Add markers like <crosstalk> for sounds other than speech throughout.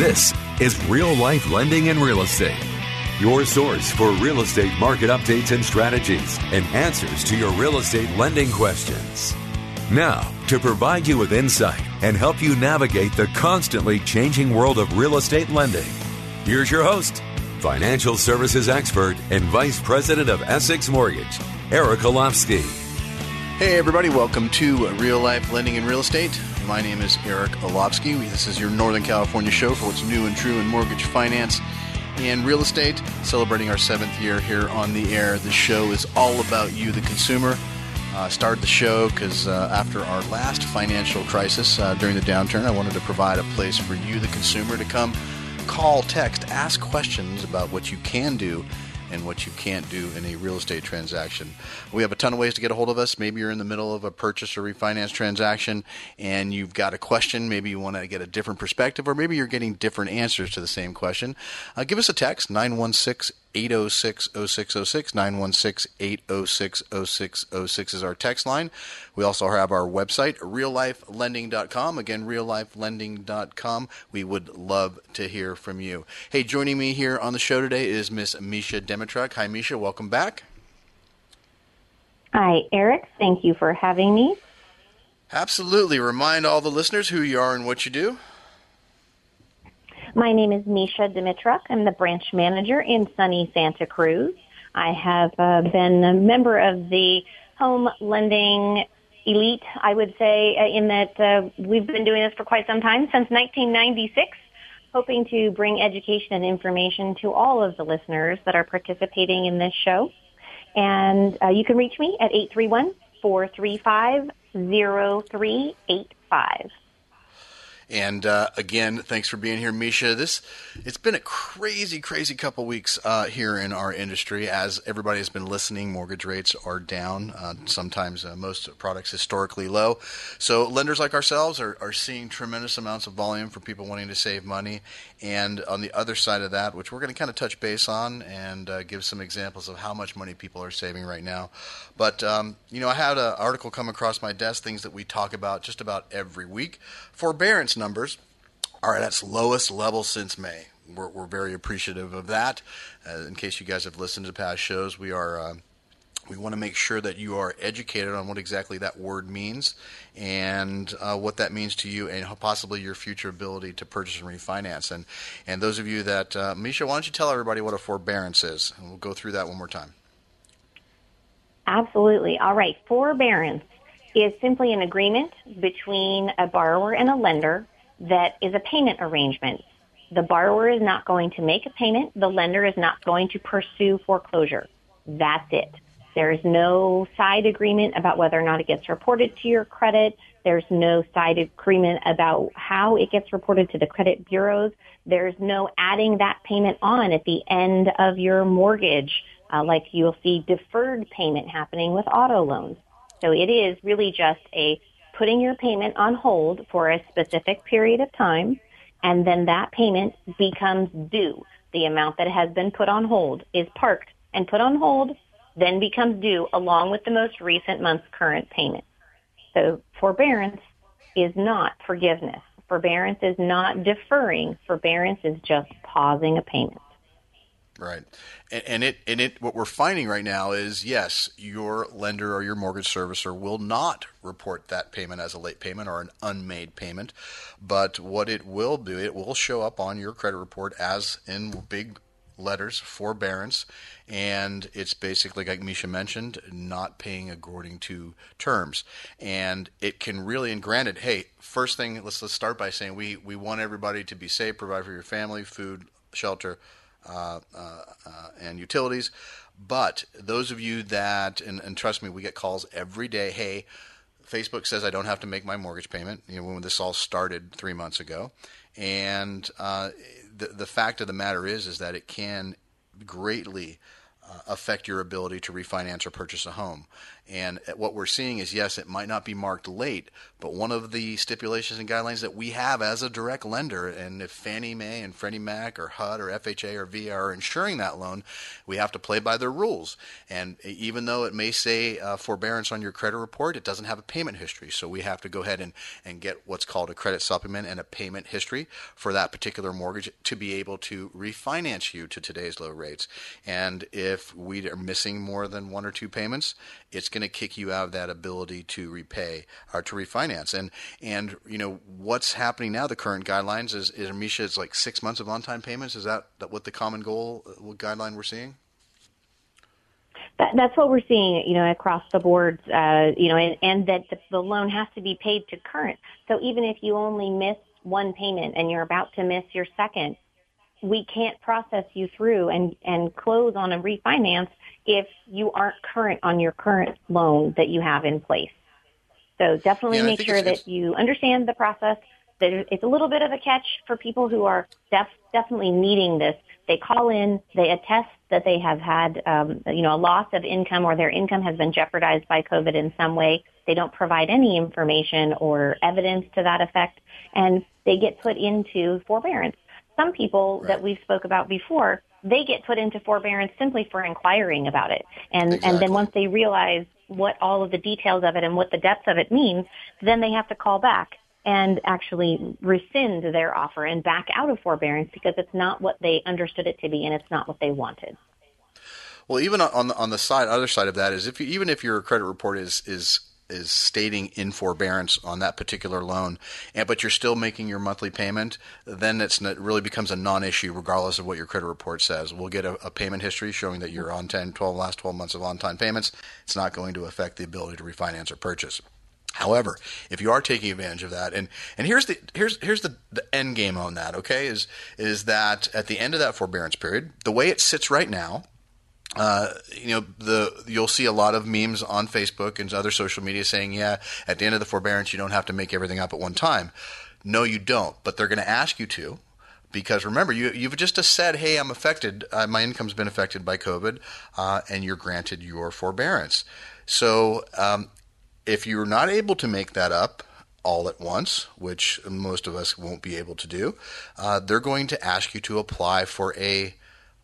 This is Real Life Lending and Real Estate, your source for real estate market updates and strategies and answers to your real estate lending questions. Now, to provide you with insight and help you navigate the constantly changing world of real estate lending, here's your host, financial services expert and vice president of Essex Mortgage, Eric Olofsky. Hey, everybody, welcome to Real Life Lending and Real Estate. My name is Eric Olofsky. This is your Northern California show for what's new and true in mortgage finance and real estate. Celebrating our seventh year here on the air. The show is all about you, the consumer. Uh, started the show because uh, after our last financial crisis uh, during the downturn, I wanted to provide a place for you, the consumer, to come call, text, ask questions about what you can do and what you can't do in a real estate transaction. We have a ton of ways to get a hold of us. Maybe you're in the middle of a purchase or refinance transaction and you've got a question. Maybe you want to get a different perspective, or maybe you're getting different answers to the same question. Uh, give us a text 916 806 0606 916 806 0606 is our text line. We also have our website, reallifelending.com. Again, reallifelending.com. We would love to hear from you. Hey, joining me here on the show today is Miss Misha Dimitruk. Hi, Misha. Welcome back. Hi, Eric. Thank you for having me. Absolutely. Remind all the listeners who you are and what you do. My name is Misha Dimitruk. I'm the branch manager in sunny Santa Cruz. I have uh, been a member of the home lending elite, I would say, uh, in that uh, we've been doing this for quite some time, since 1996, hoping to bring education and information to all of the listeners that are participating in this show. And uh, you can reach me at 831 435 0385. And uh, again, thanks for being here, Misha. This it's been a crazy, crazy couple weeks uh, here in our industry. As everybody has been listening, mortgage rates are down. Uh, sometimes uh, most products historically low. So lenders like ourselves are, are seeing tremendous amounts of volume for people wanting to save money. And on the other side of that, which we're going to kind of touch base on and uh, give some examples of how much money people are saving right now. But um, you know, I had an article come across my desk, things that we talk about just about every week. Forbearance numbers are at its lowest level since May. We're, we're very appreciative of that. Uh, in case you guys have listened to past shows, we are. Uh, we want to make sure that you are educated on what exactly that word means and uh, what that means to you and possibly your future ability to purchase and refinance. And and those of you that uh, Misha, why don't you tell everybody what a forbearance is? And we'll go through that one more time. Absolutely. All right. Forbearance is simply an agreement between a borrower and a lender that is a payment arrangement. The borrower is not going to make a payment. The lender is not going to pursue foreclosure. That's it. There's no side agreement about whether or not it gets reported to your credit. There's no side agreement about how it gets reported to the credit bureaus. There's no adding that payment on at the end of your mortgage, uh, like you'll see deferred payment happening with auto loans. So it is really just a putting your payment on hold for a specific period of time, and then that payment becomes due. The amount that has been put on hold is parked and put on hold, then becomes due along with the most recent month's current payment. So forbearance is not forgiveness. Forbearance is not deferring. Forbearance is just pausing a payment. Right, and, and, it and it what we're finding right now is yes, your lender or your mortgage servicer will not report that payment as a late payment or an unmade payment, but what it will do, it will show up on your credit report as in big letters forbearance, and it's basically like Misha mentioned, not paying according to terms, and it can really and granted, hey, first thing let's let's start by saying we we want everybody to be safe, provide for your family, food, shelter uh, uh, uh, and utilities. But those of you that, and, and trust me, we get calls every day. Hey, Facebook says I don't have to make my mortgage payment. You know, when this all started three months ago, and uh, the the fact of the matter is, is that it can greatly uh, affect your ability to refinance or purchase a home. And what we're seeing is, yes, it might not be marked late, but one of the stipulations and guidelines that we have as a direct lender, and if Fannie Mae and Freddie Mac or HUD or FHA or VA are insuring that loan, we have to play by their rules. And even though it may say uh, forbearance on your credit report, it doesn't have a payment history. So we have to go ahead and, and get what's called a credit supplement and a payment history for that particular mortgage to be able to refinance you to today's low rates. And if we are missing more than one or two payments, it's going to kick you out of that ability to repay or to refinance. And and you know what's happening now? The current guidelines is, is Misha. It's like six months of on-time payments. Is that, what the common goal uh, what guideline we're seeing? That, that's what we're seeing, you know, across the board, uh, you know, and, and that the, the loan has to be paid to current. So even if you only miss one payment and you're about to miss your second, we can't process you through and, and close on a refinance if you aren't current on your current loan that you have in place. So definitely yeah, make sure that you understand the process. That it's a little bit of a catch for people who are def- definitely needing this. They call in, they attest that they have had, um, you know, a loss of income or their income has been jeopardized by COVID in some way. They don't provide any information or evidence to that effect, and they get put into forbearance. Some people right. that we've spoke about before they get put into forbearance simply for inquiring about it. And, exactly. and then once they realize what all of the details of it and what the depth of it means, then they have to call back and actually rescind their offer and back out of forbearance because it's not what they understood it to be and it's not what they wanted. Well, even on the on the side, other side of that is if you, even if your credit report is is is stating in forbearance on that particular loan, and but you're still making your monthly payment, then it's it really becomes a non-issue regardless of what your credit report says. We'll get a, a, payment history showing that you're on 10, 12, last 12 months of on-time payments. It's not going to affect the ability to refinance or purchase. However, if you are taking advantage of that, and, and here's the here's here's the, the end game on that, okay, is is that at the end of that forbearance period, the way it sits right now, uh, you know, the you'll see a lot of memes on Facebook and other social media saying, "Yeah, at the end of the forbearance, you don't have to make everything up at one time." No, you don't. But they're going to ask you to, because remember, you you've just said, "Hey, I'm affected. Uh, my income's been affected by COVID," uh, and you're granted your forbearance. So, um, if you're not able to make that up all at once, which most of us won't be able to do, uh, they're going to ask you to apply for a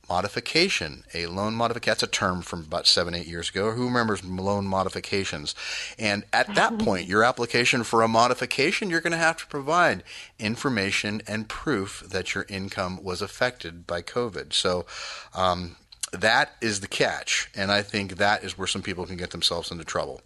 modification, a loan modification. That's a term from about seven, eight years ago. Who remembers loan modifications? And at that <laughs> point, your application for a modification, you're going to have to provide information and proof that your income was affected by COVID. So, um, that is the catch, and I think that is where some people can get themselves into trouble.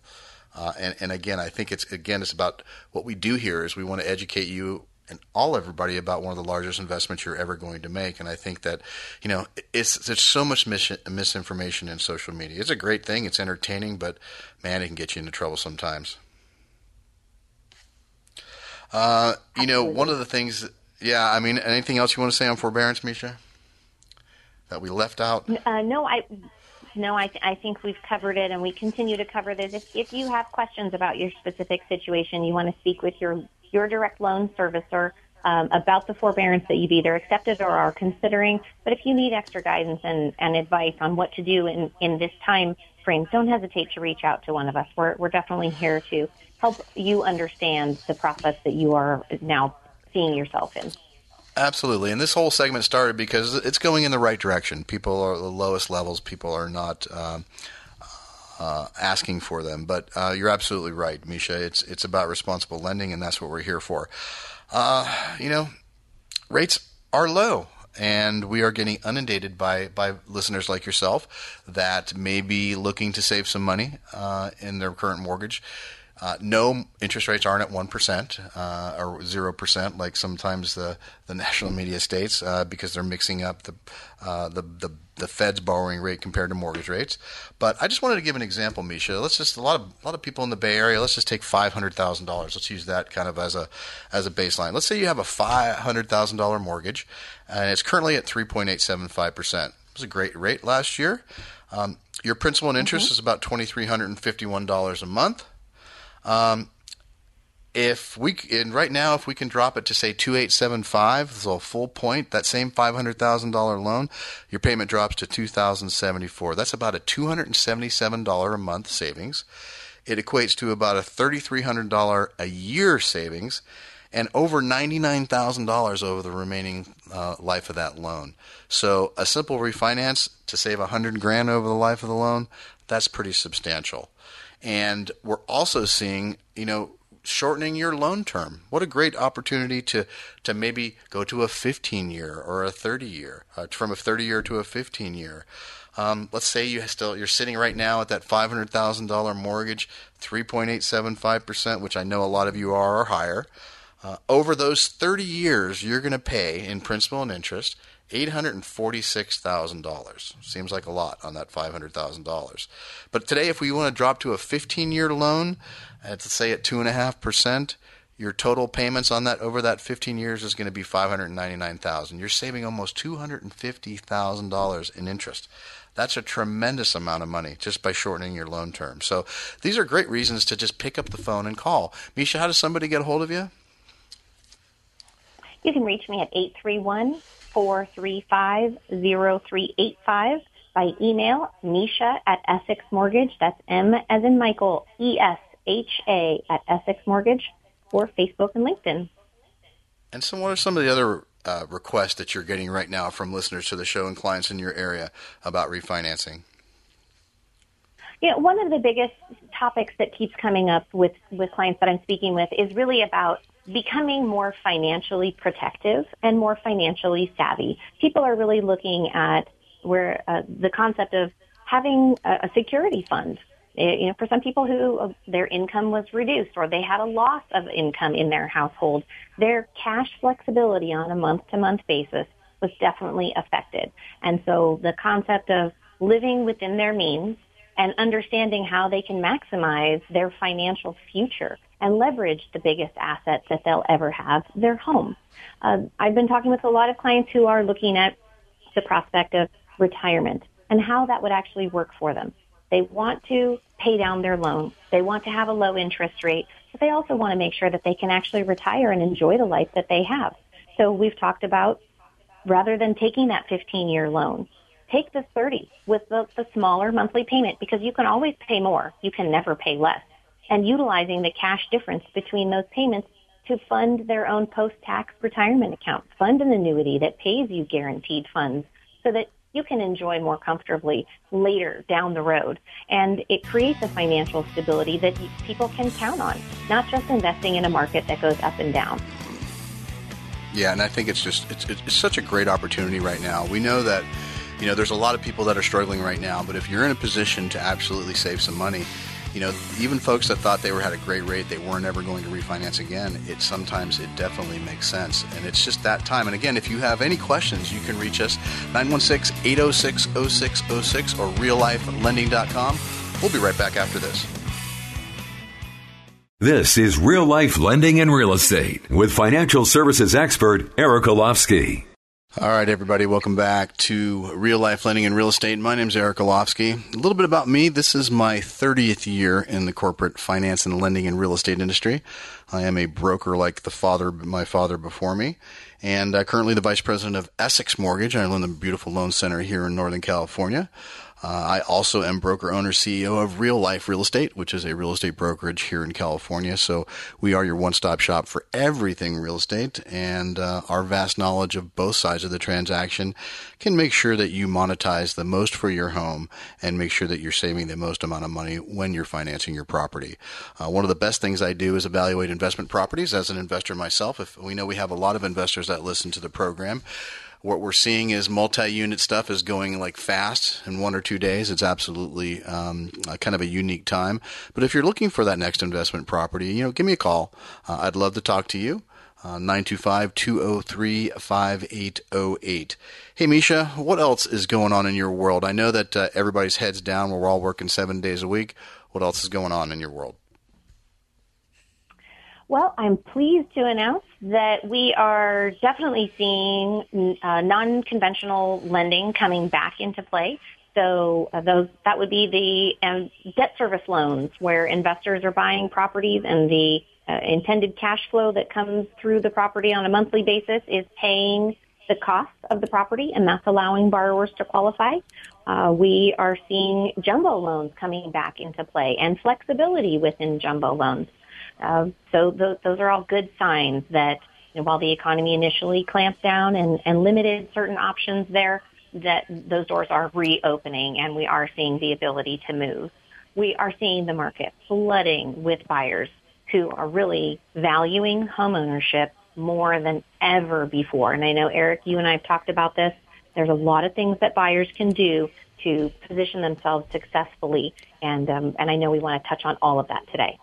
Uh, and, and again, I think it's again it's about what we do here is we want to educate you and all everybody about one of the largest investments you're ever going to make. And I think that, you know, it's there's so much mis- misinformation in social media. It's a great thing. It's entertaining, but man, it can get you into trouble sometimes. Uh, you know, one of the things. Yeah, I mean, anything else you want to say on forbearance, Misha? That we left out? Uh, no, I. No, I, I think we've covered it, and we continue to cover this. If, if you have questions about your specific situation, you want to speak with your your direct loan servicer um, about the forbearance that you've either accepted or are considering. But if you need extra guidance and, and advice on what to do in, in this time frame, don't hesitate to reach out to one of us. We're, we're definitely here to help you understand the process that you are now seeing yourself in. Absolutely. And this whole segment started because it's going in the right direction. People are the lowest levels. People are not. Um, uh, asking for them. But uh, you're absolutely right, Misha. It's it's about responsible lending, and that's what we're here for. Uh, you know, rates are low. And we are getting inundated by, by listeners like yourself that may be looking to save some money uh, in their current mortgage. Uh, no interest rates aren't at one percent uh, or zero percent, like sometimes the, the <laughs> national media states, uh, because they're mixing up the, uh, the the the Fed's borrowing rate compared to mortgage rates. But I just wanted to give an example, Misha. Let's just a lot of a lot of people in the Bay Area. Let's just take five hundred thousand dollars. Let's use that kind of as a as a baseline. Let's say you have a five hundred thousand dollar mortgage, and it's currently at three point eight seven five percent. It was a great rate last year. Um, your principal and interest mm-hmm. is about twenty three hundred and fifty one dollars a month. Um, if we and right now if we can drop it to say 2875 so a full point that same $500000 loan your payment drops to 2074 that's about a $277 a month savings it equates to about a $3300 a year savings and over $99,000 over the remaining uh, life of that loan. So a simple refinance to save a 100 grand over the life of the loan, that's pretty substantial. And we're also seeing, you know, shortening your loan term. What a great opportunity to to maybe go to a 15 year or a 30 year, uh, from a 30 year to a 15 year. Um, let's say you still you're sitting right now at that five hundred thousand dollar mortgage, three point eight seven five percent, which I know a lot of you are or higher. Uh, over those 30 years, you're going to pay in principal and interest $846,000. Seems like a lot on that $500,000. But today, if we want to drop to a 15 year loan, let's say at 2.5%, your total payments on that over that 15 years is going to be 599,000. You're saving almost $250,000 in interest. That's a tremendous amount of money just by shortening your loan term. So these are great reasons to just pick up the phone and call. Misha, how does somebody get a hold of you? You can reach me at 831 435 0385 by email, Mesha at Essex Mortgage. That's M as in Michael, E S H A at Essex Mortgage, or Facebook and LinkedIn. And so, what are some of the other uh, requests that you're getting right now from listeners to the show and clients in your area about refinancing? Yeah, one of the biggest topics that keeps coming up with, with clients that I'm speaking with is really about becoming more financially protective and more financially savvy. People are really looking at where uh, the concept of having a, a security fund. Eh, you know, for some people who uh, their income was reduced or they had a loss of income in their household, their cash flexibility on a month-to-month basis was definitely affected. And so the concept of living within their means and understanding how they can maximize their financial future and leverage the biggest asset that they'll ever have, their home. Uh, I've been talking with a lot of clients who are looking at the prospect of retirement and how that would actually work for them. They want to pay down their loan. They want to have a low interest rate, but they also want to make sure that they can actually retire and enjoy the life that they have. So we've talked about rather than taking that 15 year loan, take the 30 with the, the smaller monthly payment because you can always pay more. You can never pay less and utilizing the cash difference between those payments to fund their own post-tax retirement account, fund an annuity that pays you guaranteed funds so that you can enjoy more comfortably later down the road. And it creates a financial stability that people can count on, not just investing in a market that goes up and down. Yeah, and I think it's just it's, it's such a great opportunity right now. We know that you know there's a lot of people that are struggling right now, but if you're in a position to absolutely save some money, you know, even folks that thought they were at a great rate, they weren't ever going to refinance again. It sometimes it definitely makes sense, and it's just that time. And again, if you have any questions, you can reach us 916-806-0606 or reallifelending.com. We'll be right back after this. This is Real Life Lending and Real Estate with financial services expert Eric Olofsky. All right, everybody, welcome back to Real Life Lending and Real Estate. My name is Eric Olofsky. A little bit about me. This is my 30th year in the corporate finance and lending and real estate industry. I am a broker like the father, my father before me, and uh, currently the vice president of Essex Mortgage. I run the beautiful loan center here in Northern California. Uh, I also am broker owner CEO of Real Life Real Estate, which is a real estate brokerage here in California. So we are your one stop shop for everything real estate, and uh, our vast knowledge of both sides of the transaction can make sure that you monetize the most for your home and make sure that you're saving the most amount of money when you're financing your property. Uh, one of the best things I do is evaluate investment properties as an investor myself. If we know we have a lot of investors that listen to the program, what we're seeing is multi-unit stuff is going like fast in one or two days. It's absolutely um, kind of a unique time. But if you're looking for that next investment property, you know, give me a call. Uh, I'd love to talk to you. Uh, 925 203 5808. Hey, Misha, what else is going on in your world? I know that uh, everybody's heads down. We're all working seven days a week. What else is going on in your world? Well, I'm pleased to announce that we are definitely seeing uh, non-conventional lending coming back into play. So uh, those that would be the um, debt service loans where investors are buying properties and the uh, intended cash flow that comes through the property on a monthly basis is paying the cost of the property, and that's allowing borrowers to qualify. Uh, we are seeing jumbo loans coming back into play and flexibility within jumbo loans. Uh, so th- those are all good signs that you know, while the economy initially clamped down and, and limited certain options there, that those doors are reopening and we are seeing the ability to move. We are seeing the market flooding with buyers who are really valuing homeownership more than ever before. And I know, Eric, you and I have talked about this. There's a lot of things that buyers can do to position themselves successfully. And, um, and I know we want to touch on all of that today.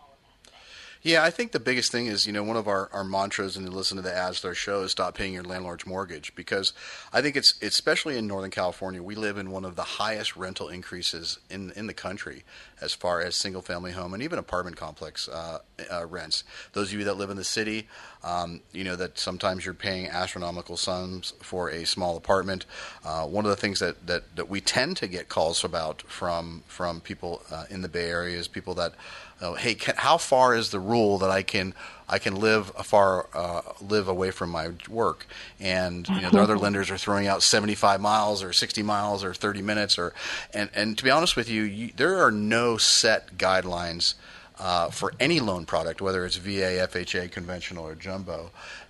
Yeah, I think the biggest thing is, you know, one of our, our mantras and you listen to the ads to our show is stop paying your landlord's mortgage because I think it's especially in Northern California, we live in one of the highest rental increases in in the country as far as single family home and even apartment complex uh, uh, rents. Those of you that live in the city, um, you know that sometimes you're paying astronomical sums for a small apartment. Uh, one of the things that, that, that we tend to get calls about from from people uh, in the Bay Area is people that uh, hey, can, how far is the rule that I can I can live far uh, live away from my work? And you know, the other <laughs> lenders are throwing out 75 miles or 60 miles or 30 minutes, or and and to be honest with you, you there are no set guidelines. Uh, for any loan product, whether it's VA, FHA, conventional, or jumbo,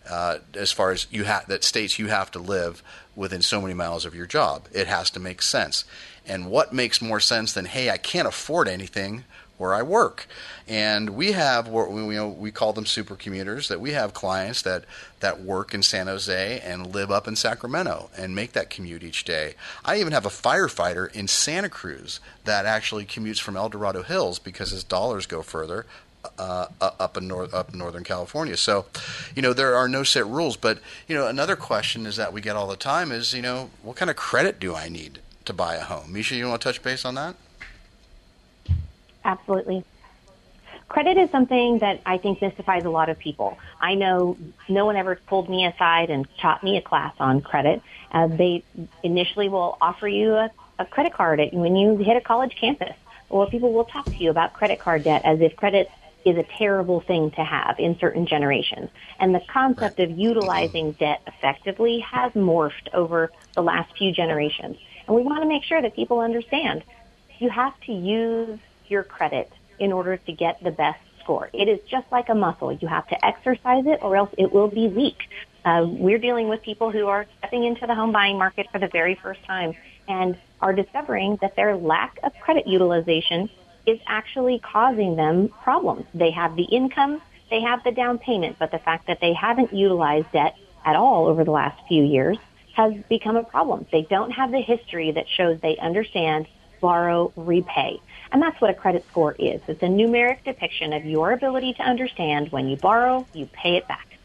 uh, as far as you have that states you have to live within so many miles of your job. It has to make sense. And what makes more sense than, hey, I can't afford anything where I work. And we have what we, you know, we call them super commuters that we have clients that, that work in San Jose and live up in Sacramento and make that commute each day. I even have a firefighter in Santa Cruz that actually commutes from El Dorado Hills because his dollars go further. Uh, up in north, up in Northern California, so you know there are no set rules. But you know another question is that we get all the time is you know what kind of credit do I need to buy a home? Misha, you want to touch base on that? Absolutely. Credit is something that I think mystifies a lot of people. I know no one ever pulled me aside and taught me a class on credit. Uh, they initially will offer you a, a credit card when you hit a college campus, or people will talk to you about credit card debt as if credit is a terrible thing to have in certain generations. And the concept of utilizing debt effectively has morphed over the last few generations. And we want to make sure that people understand you have to use your credit in order to get the best score. It is just like a muscle. You have to exercise it or else it will be weak. Uh, we're dealing with people who are stepping into the home buying market for the very first time and are discovering that their lack of credit utilization is actually causing them problems. They have the income, they have the down payment, but the fact that they haven't utilized debt at all over the last few years has become a problem. They don't have the history that shows they understand borrow, repay. And that's what a credit score is. It's a numeric depiction of your ability to understand when you borrow, you pay it back.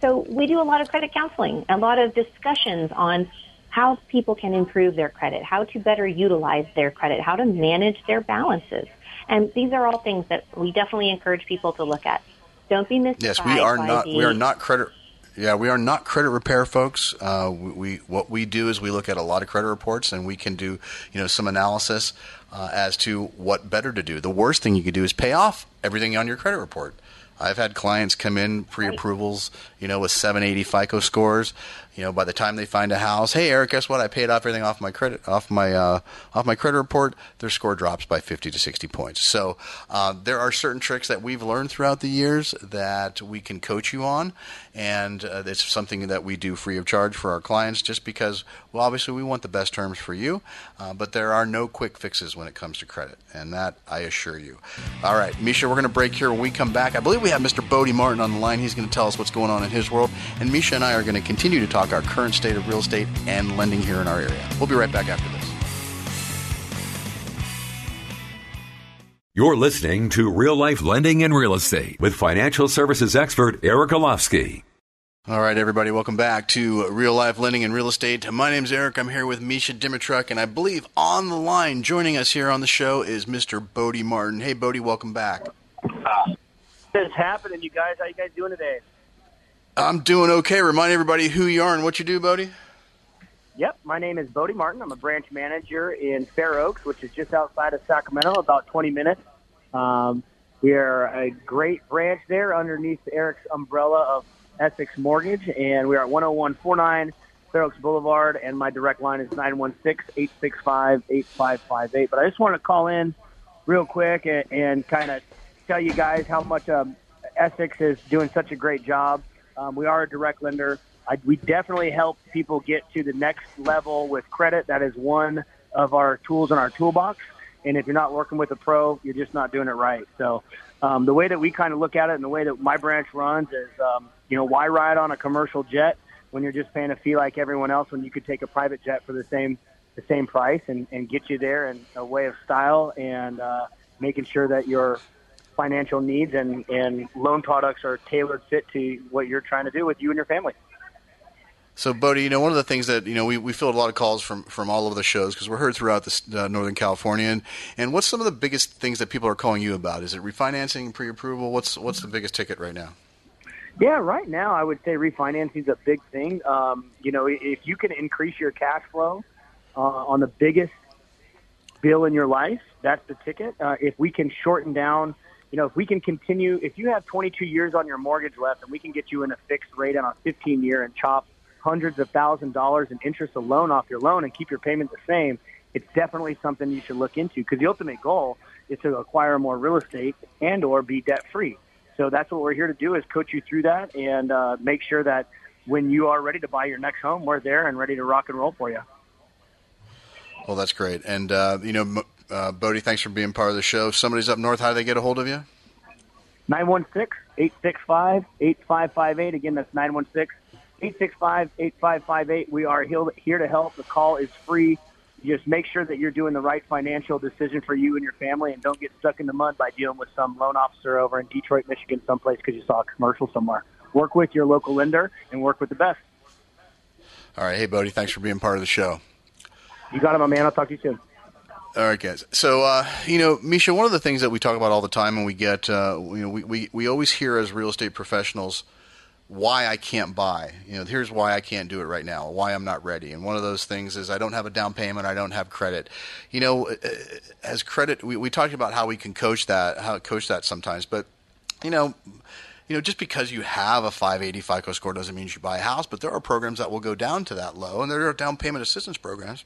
So we do a lot of credit counseling, a lot of discussions on how people can improve their credit, how to better utilize their credit, how to manage their balances. And these are all things that we definitely encourage people to look at. Don't be mystified. Yes, we are not. The, we are not credit. Yeah, we are not credit repair folks. Uh, we, we, what we do is we look at a lot of credit reports and we can do you know some analysis uh, as to what better to do. The worst thing you could do is pay off everything on your credit report. I've had clients come in pre-approvals, you know, with 780 FICO scores, you know, by the time they find a house, hey Eric, guess what? I paid off everything off my credit off my uh, off my credit report. Their score drops by 50 to 60 points. So uh, there are certain tricks that we've learned throughout the years that we can coach you on, and uh, it's something that we do free of charge for our clients, just because, well, obviously we want the best terms for you, uh, but there are no quick fixes when it comes to credit, and that I assure you. All right, Misha, we're going to break here. When we come back, I believe we have Mr. Bodie Martin on the line. He's going to tell us what's going on in his world, and Misha and I are going to continue to talk talk our current state of real estate and lending here in our area. We'll be right back after this. You're listening to Real Life Lending and Real Estate with financial services expert Eric Olofsky. All right, everybody, welcome back to Real Life Lending and Real Estate. My name's Eric. I'm here with Misha Dimitruk, and I believe on the line joining us here on the show is Mr. Bodie Martin. Hey, Bodie, welcome back. Uh, what's happening, you guys? How you guys doing today? I'm doing okay. Remind everybody who you are and what you do, Bodie. Yep, my name is Bodie Martin. I'm a branch manager in Fair Oaks, which is just outside of Sacramento, about 20 minutes. Um, we are a great branch there underneath Eric's umbrella of Essex Mortgage, and we are at 10149 Fair Oaks Boulevard, and my direct line is 916-865-8558. But I just want to call in real quick and, and kind of tell you guys how much um, Essex is doing such a great job. Um, we are a direct lender. I, we definitely help people get to the next level with credit. That is one of our tools in our toolbox. And if you're not working with a pro, you're just not doing it right. So um, the way that we kind of look at it and the way that my branch runs is, um, you know, why ride on a commercial jet when you're just paying a fee like everyone else when you could take a private jet for the same the same price and, and get you there in a way of style and uh, making sure that your financial needs and, and loan products are tailored fit to what you're trying to do with you and your family. So, Bodie, you know, one of the things that you know we, we filled a lot of calls from from all over the shows because we're heard throughout this uh, Northern California. And, and what's some of the biggest things that people are calling you about? Is it refinancing, pre-approval? What's what's the biggest ticket right now? Yeah, right now I would say refinancing is a big thing. Um, you know, if you can increase your cash flow uh, on the biggest bill in your life, that's the ticket. Uh, if we can shorten down, you know, if we can continue, if you have 22 years on your mortgage left and we can get you in a fixed rate on a 15 year and chop hundreds of thousand dollars in interest alone off your loan and keep your payment the same, it's definitely something you should look into because the ultimate goal is to acquire more real estate and or be debt free. So that's what we're here to do is coach you through that and uh, make sure that when you are ready to buy your next home, we're there and ready to rock and roll for you. Well, that's great. And, uh, you know, uh, Bodie, thanks for being part of the show. If somebody's up north, how do they get a hold of you? 916-865-8558. Again, that's 916 865-8558. We are here to help. The call is free. just make sure that you're doing the right financial decision for you and your family and don't get stuck in the mud by dealing with some loan officer over in Detroit, Michigan, someplace because you saw a commercial somewhere. Work with your local lender and work with the best. All right. Hey, Bodie, thanks for being part of the show. You got it, my man. I'll talk to you soon. All right, guys. So, uh, you know, Misha, one of the things that we talk about all the time and we get, uh, you know, we, we, we always hear as real estate professionals – why I can't buy. You know, here's why I can't do it right now, why I'm not ready. And one of those things is I don't have a down payment, I don't have credit. You know, uh, as credit, we, we talked about how we can coach that, how coach that sometimes, but you know, you know, just because you have a 580 FICO score doesn't mean you buy a house, but there are programs that will go down to that low, and there are down payment assistance programs.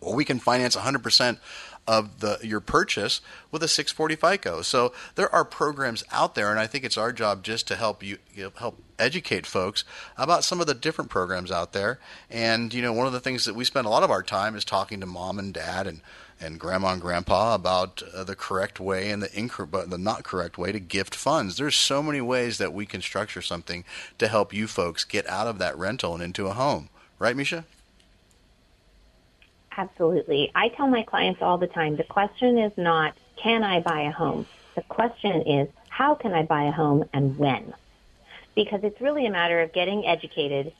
Well, we can finance 100% of the your purchase with a 640 FICO. So there are programs out there, and I think it's our job just to help you, you know, help educate folks about some of the different programs out there. And you know, one of the things that we spend a lot of our time is talking to mom and dad and and grandma and grandpa about uh, the correct way and the inc- the not correct way to gift funds. There's so many ways that we can structure something to help you folks get out of that rental and into a home. Right, Misha? Absolutely. I tell my clients all the time the question is not, can I buy a home? The question is, how can I buy a home and when? Because it's really a matter of getting educated,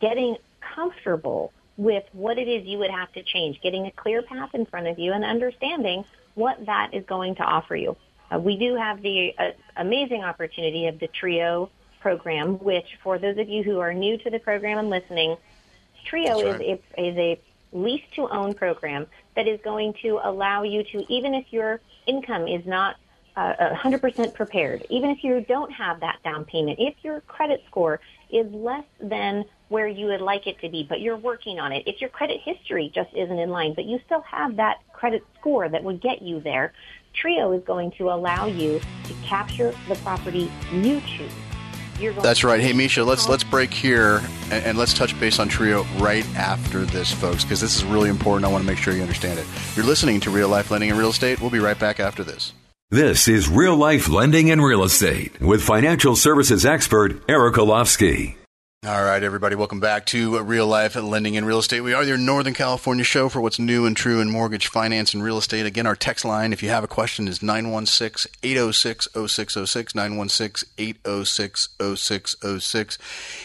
getting comfortable with what it is you would have to change, getting a clear path in front of you and understanding what that is going to offer you. Uh, we do have the uh, amazing opportunity of the TRIO program, which for those of you who are new to the program and listening, TRIO right. is, a, is a lease to own program that is going to allow you to, even if your income is not uh, 100% prepared, even if you don't have that down payment, if your credit score is less than where you would like it to be, but you're working on it, if your credit history just isn't in line, but you still have that credit score that would get you there, Trio is going to allow you to capture the property you choose that's right. Hey, Misha, let's let's break here and, and, let's touch base on Trio right after this, folks, because this is really important. I want to make sure you understand it. You're listening to Real Life Lending and Real Estate. We'll be right back after this. This is Real Life Lending and Real Estate with financial services expert Eric Olofsky. All right, everybody, welcome back to Real Life Lending and Real Estate. We are your Northern California show for what's new and true in mortgage, finance, and real estate. Again, our text line, if you have a question, is 916 806 0606, 916 806 0606.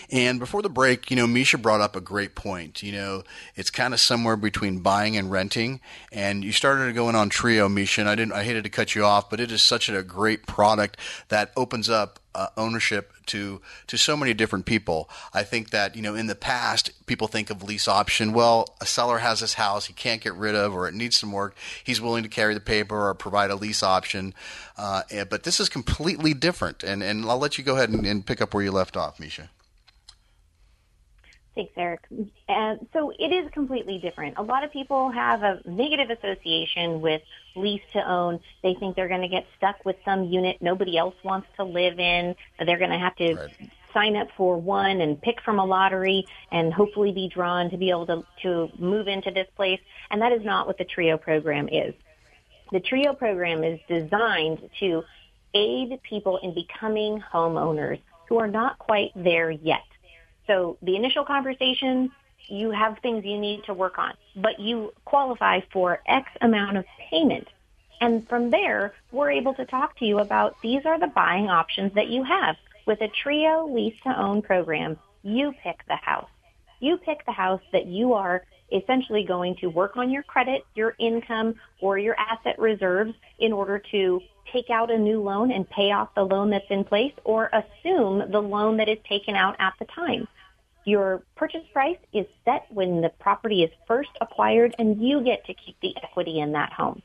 And before the break, you know, Misha brought up a great point. You know, it's kind of somewhere between buying and renting. And you started going on Trio, Misha, and I, didn't, I hated to cut you off, but it is such a great product that opens up uh, ownership to to so many different people. I think that you know in the past people think of lease option. Well, a seller has this house he can't get rid of, or it needs some work. He's willing to carry the paper or provide a lease option. Uh, but this is completely different, and and I'll let you go ahead and, and pick up where you left off, Misha. Thanks, Eric. Uh, so it is completely different. A lot of people have a negative association with lease to own. They think they're going to get stuck with some unit nobody else wants to live in. They're going to have to right. sign up for one and pick from a lottery and hopefully be drawn to be able to, to move into this place. And that is not what the TRIO program is. The TRIO program is designed to aid people in becoming homeowners who are not quite there yet. So the initial conversation, you have things you need to work on, but you qualify for X amount of payment. And from there, we're able to talk to you about these are the buying options that you have. With a trio lease to own program, you pick the house. You pick the house that you are essentially going to work on your credit, your income, or your asset reserves in order to take out a new loan and pay off the loan that's in place or assume the loan that is taken out at the time. Your purchase price is set when the property is first acquired and you get to keep the equity in that home.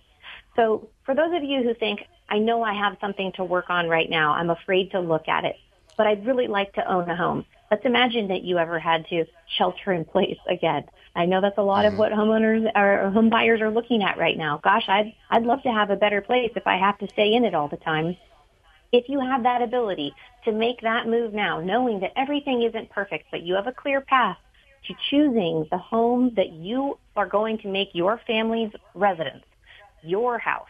So for those of you who think, I know I have something to work on right now, I'm afraid to look at it, but I'd really like to own a home. Let's imagine that you ever had to shelter in place again. I know that's a lot mm-hmm. of what homeowners or home buyers are looking at right now. Gosh, I'd, I'd love to have a better place if I have to stay in it all the time if you have that ability to make that move now, knowing that everything isn't perfect, but you have a clear path to choosing the home that you are going to make your family's residence, your house,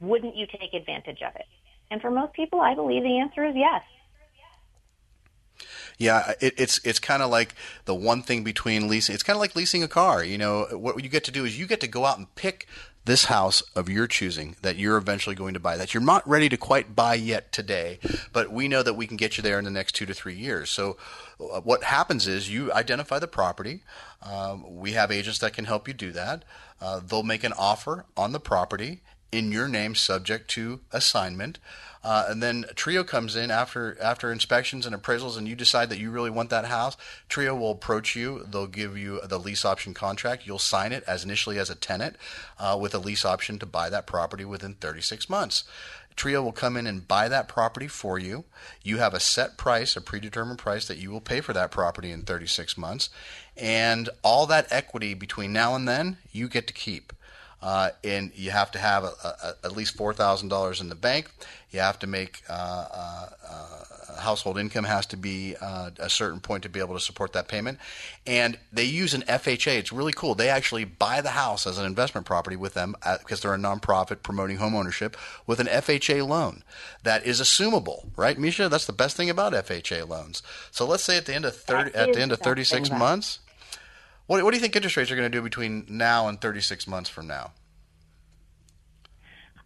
wouldn't you take advantage of it? And for most people, I believe the answer is yes. Yeah, it, it's it's kind of like the one thing between leasing. It's kind of like leasing a car. You know, what you get to do is you get to go out and pick this house of your choosing that you're eventually going to buy that you're not ready to quite buy yet today, but we know that we can get you there in the next two to three years. So, uh, what happens is you identify the property. Um, we have agents that can help you do that. Uh, they'll make an offer on the property in your name, subject to assignment. Uh, and then Trio comes in after after inspections and appraisals, and you decide that you really want that house. Trio will approach you. They'll give you the lease option contract. You'll sign it as initially as a tenant uh, with a lease option to buy that property within 36 months. Trio will come in and buy that property for you. You have a set price, a predetermined price that you will pay for that property in 36 months. And all that equity between now and then, you get to keep. Uh, and you have to have a, a, at least four thousand dollars in the bank. You have to make uh, uh, uh household income has to be uh, a certain point to be able to support that payment. And they use an FHA. It's really cool. They actually buy the house as an investment property with them because they're a nonprofit promoting home ownership with an FHA loan that is assumable, right, Misha? That's the best thing about FHA loans. So let's say at the end of thirty, at the end of thirty six months what, what do you think interest rates are going to do between now and 36 months from now?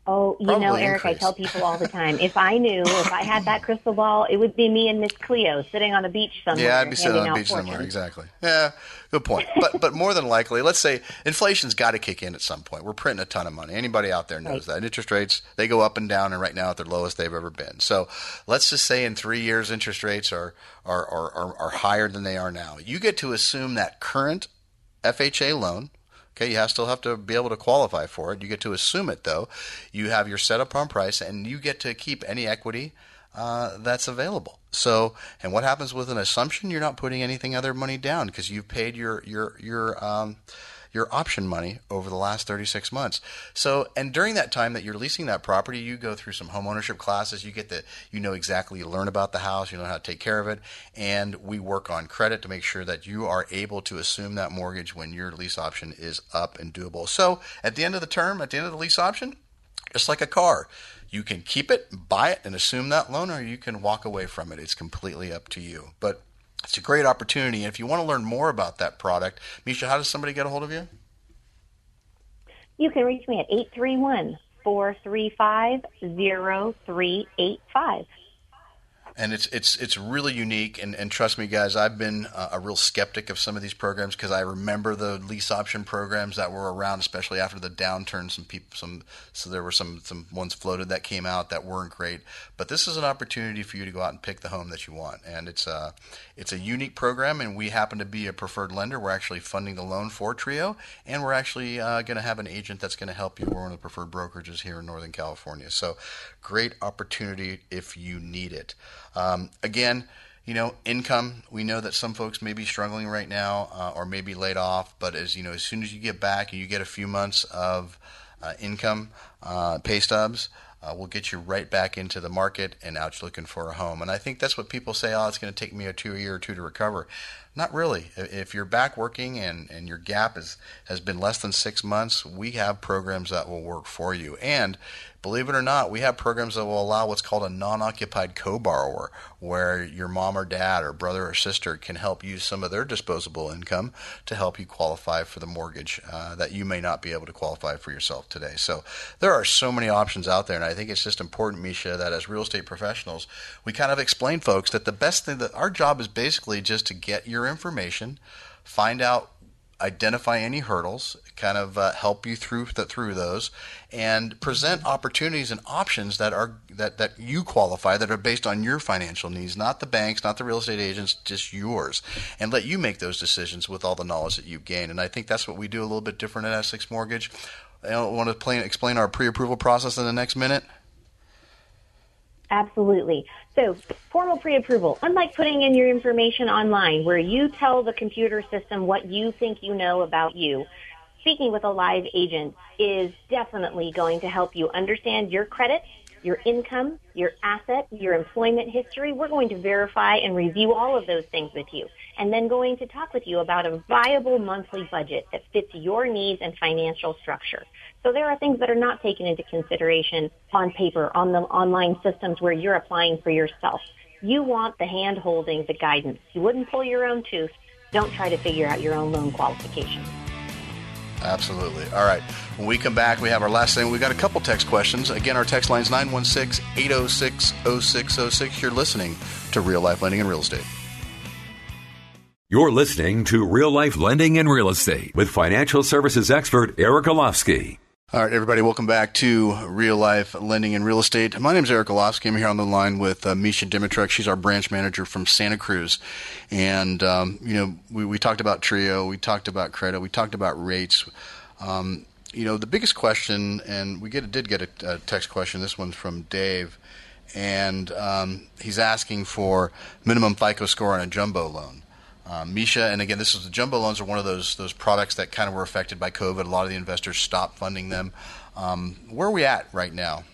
Oh, you Probably know, Eric, increase. I tell people all the time, if I knew, if I had that crystal ball, it would be me and Miss Cleo sitting on a beach somewhere. Yeah, I'd be sitting on a beach fortune. somewhere, exactly. Yeah, good point. But but more than likely, let's say inflation's got to kick in at some point. We're printing a ton of money. Anybody out there knows right. that. Interest rates, they go up and down, and right now at their lowest they've ever been. So let's just say in three years, interest rates are, are, are, are, are higher than they are now. You get to assume that current FHA loan – Okay, you have, still have to be able to qualify for it. You get to assume it though. You have your set upon price, and you get to keep any equity uh, that's available. So, and what happens with an assumption? You're not putting anything other money down because you've paid your your your um, your option money over the last 36 months. So, and during that time that you're leasing that property, you go through some home ownership classes. You get the, you know exactly, you learn about the house, you know how to take care of it, and we work on credit to make sure that you are able to assume that mortgage when your lease option is up and doable. So, at the end of the term, at the end of the lease option, just like a car, you can keep it, buy it, and assume that loan, or you can walk away from it. It's completely up to you. But it's a great opportunity. And if you want to learn more about that product, Misha, how does somebody get a hold of you? You can reach me at 831 435 0385. And it's it's it's really unique. And, and trust me, guys, I've been uh, a real skeptic of some of these programs because I remember the lease option programs that were around, especially after the downturn. Some people, some so there were some some ones floated that came out that weren't great. But this is an opportunity for you to go out and pick the home that you want, and it's a it's a unique program. And we happen to be a preferred lender. We're actually funding the loan for Trio, and we're actually uh, going to have an agent that's going to help you. We're one of the preferred brokerages here in Northern California. So great opportunity if you need it. Um, again, you know, income. We know that some folks may be struggling right now uh, or may be laid off, but as you know, as soon as you get back and you get a few months of uh, income, uh, pay stubs, uh, we'll get you right back into the market and out looking for a home. And I think that's what people say, oh, it's going to take me a two year or two to recover. Not really. If you're back working and, and your gap is, has been less than six months, we have programs that will work for you. And believe it or not, we have programs that will allow what's called a non occupied co borrower, where your mom or dad or brother or sister can help use some of their disposable income to help you qualify for the mortgage uh, that you may not be able to qualify for yourself today. So there are so many options out there, and I think it's just important, Mesha, that as real estate professionals, we kind of explain folks that the best thing that our job is basically just to get your your information, find out identify any hurdles, kind of uh, help you through the, through those, and present opportunities and options that are that that you qualify that are based on your financial needs, not the banks, not the real estate agents, just yours, and let you make those decisions with all the knowledge that you've gained. And I think that's what we do a little bit different at Essex Mortgage. I don't want to explain our pre-approval process in the next minute. Absolutely. So, formal pre approval, unlike putting in your information online where you tell the computer system what you think you know about you, speaking with a live agent is definitely going to help you understand your credit your income, your asset, your employment history. We're going to verify and review all of those things with you and then going to talk with you about a viable monthly budget that fits your needs and financial structure. So there are things that are not taken into consideration on paper, on the online systems where you're applying for yourself. You want the hand holding, the guidance. You wouldn't pull your own tooth. Don't try to figure out your own loan qualifications. Absolutely. All right. When we come back, we have our last thing. We got a couple text questions. Again, our text line is 916 806 0606. You're listening to Real Life Lending and Real Estate. You're listening to Real Life Lending and Real Estate with financial services expert Eric Olofsky. All right, everybody, welcome back to Real Life Lending and Real Estate. My name is Eric Olofsky. I'm here on the line with uh, Mesha Dimitruk. She's our branch manager from Santa Cruz. And, um, you know, we, we talked about Trio, we talked about credit, we talked about rates. Um, you know, the biggest question, and we get, did get a, a text question, this one's from Dave, and um, he's asking for minimum FICO score on a jumbo loan. Um, Mesha, and again, this is the jumbo loans are one of those those products that kind of were affected by COVID. A lot of the investors stopped funding them. Um, where are we at right now?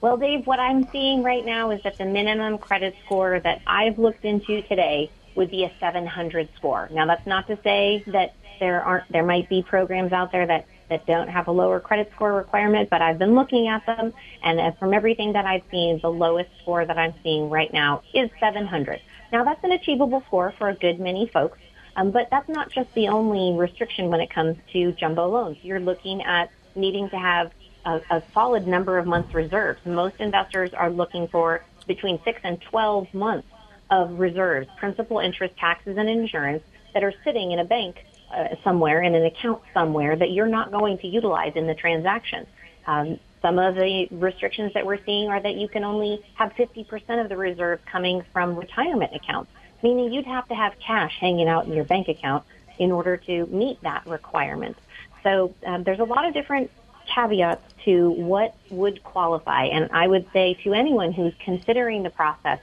Well, Dave, what I'm seeing right now is that the minimum credit score that I've looked into today would be a 700 score. Now, that's not to say that there aren't there might be programs out there that that don't have a lower credit score requirement, but I've been looking at them, and from everything that I've seen, the lowest score that I'm seeing right now is 700. Now that's an achievable score for a good many folks, um, but that's not just the only restriction when it comes to jumbo loans. You're looking at needing to have a, a solid number of months reserves. Most investors are looking for between six and 12 months of reserves, principal, interest, taxes, and insurance that are sitting in a bank uh, somewhere in an account somewhere that you're not going to utilize in the transaction. Um, some of the restrictions that we're seeing are that you can only have 50% of the reserve coming from retirement accounts, meaning you'd have to have cash hanging out in your bank account in order to meet that requirement. So um, there's a lot of different caveats to what would qualify. And I would say to anyone who's considering the process,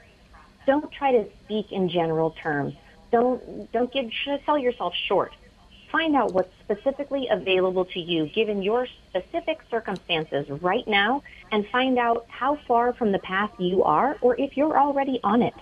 don't try to speak in general terms. Don't don't give sell yourself short find out what's specifically available to you given your specific circumstances right now and find out how far from the path you are or if you're already on it.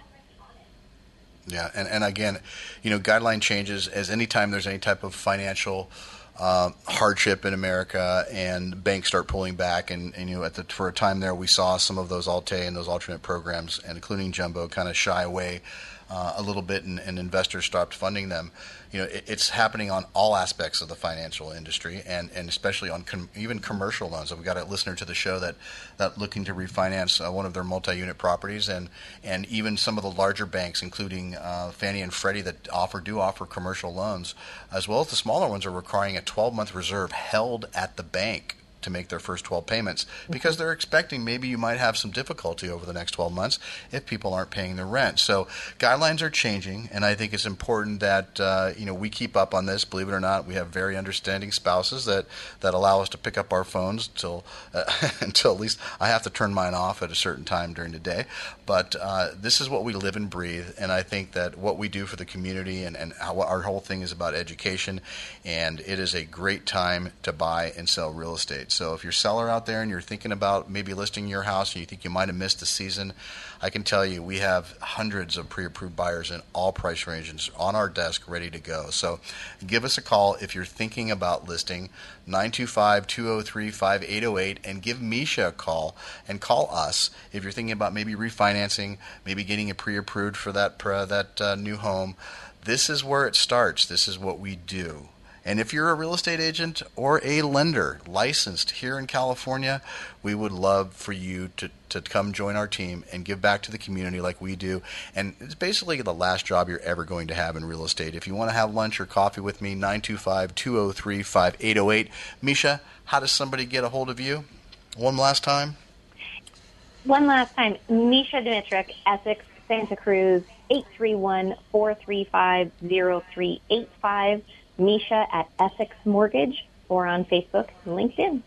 Yeah, and, and again, you know, guideline changes as anytime there's any type of financial uh, hardship in America and banks start pulling back. And, and you know, at the, for a time there, we saw some of those Alt-A and those alternate programs, and including Jumbo, kind of shy away uh, a little bit and, and, investors stopped funding them. You know, it, it's happening on all aspects of the financial industry, and, and especially on com- even commercial loans. So we got a listener to the show that that looking to refinance uh, one of their multi-unit properties, and and even some of the larger banks, including uh, Fannie and Freddie, that offer do offer commercial loans, as well as the smaller ones, are requiring a 12-month reserve held at the bank to make their first 12 payments because they're expecting maybe you might have some difficulty over the next 12 months if people aren't paying their rent. So guidelines are changing, and I think it's important that uh, you know we keep up on this. Believe it or not, we have very understanding spouses that, that allow us to pick up our phones until uh, <laughs> until at least I have to turn mine off at a certain time during the day. But uh, this is what we live and breathe, and I think that what we do for the community and, and our whole thing is about education, and it is a great time to buy and sell real estate. So if you're a seller out there and you're thinking about maybe listing your house and you think you might have missed the season, I can tell you we have hundreds of pre-approved buyers in all price ranges on our desk ready to go. So give us a call if you're thinking about listing 925-203-5808 and give Mesha a call and call us if you're thinking about maybe refinancing, maybe getting a pre-approved for that uh, that uh, new home. This is where it starts. This is what we do. And if you're a real estate agent or a lender licensed here in California, we would love for you to, to come join our team and give back to the community like we do. And it's basically the last job you're ever going to have in real estate. If you want to have lunch or coffee with me, 925 203 5808. Mesha, how does somebody get a hold of you? One last time. One last time. Mesha Dimitrik, Essex, Santa Cruz, 831 435 0385. Mesha at Essex Mortgage or on Facebook and LinkedIn.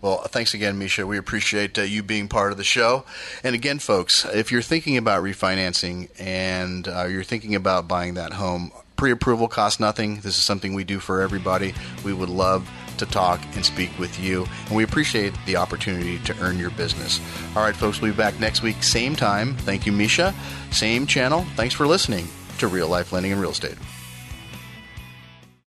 Well, thanks again, Mesha. We appreciate uh, you being part of the show. And again, folks, if you're thinking about refinancing and uh, you're thinking about buying that home, pre approval costs nothing. This is something we do for everybody. We would love to talk and speak with you, and we appreciate the opportunity to earn your business. All right, folks, we'll be back next week, same time. Thank you, Mesha. Same channel. Thanks for listening to Real Life Lending and Real Estate.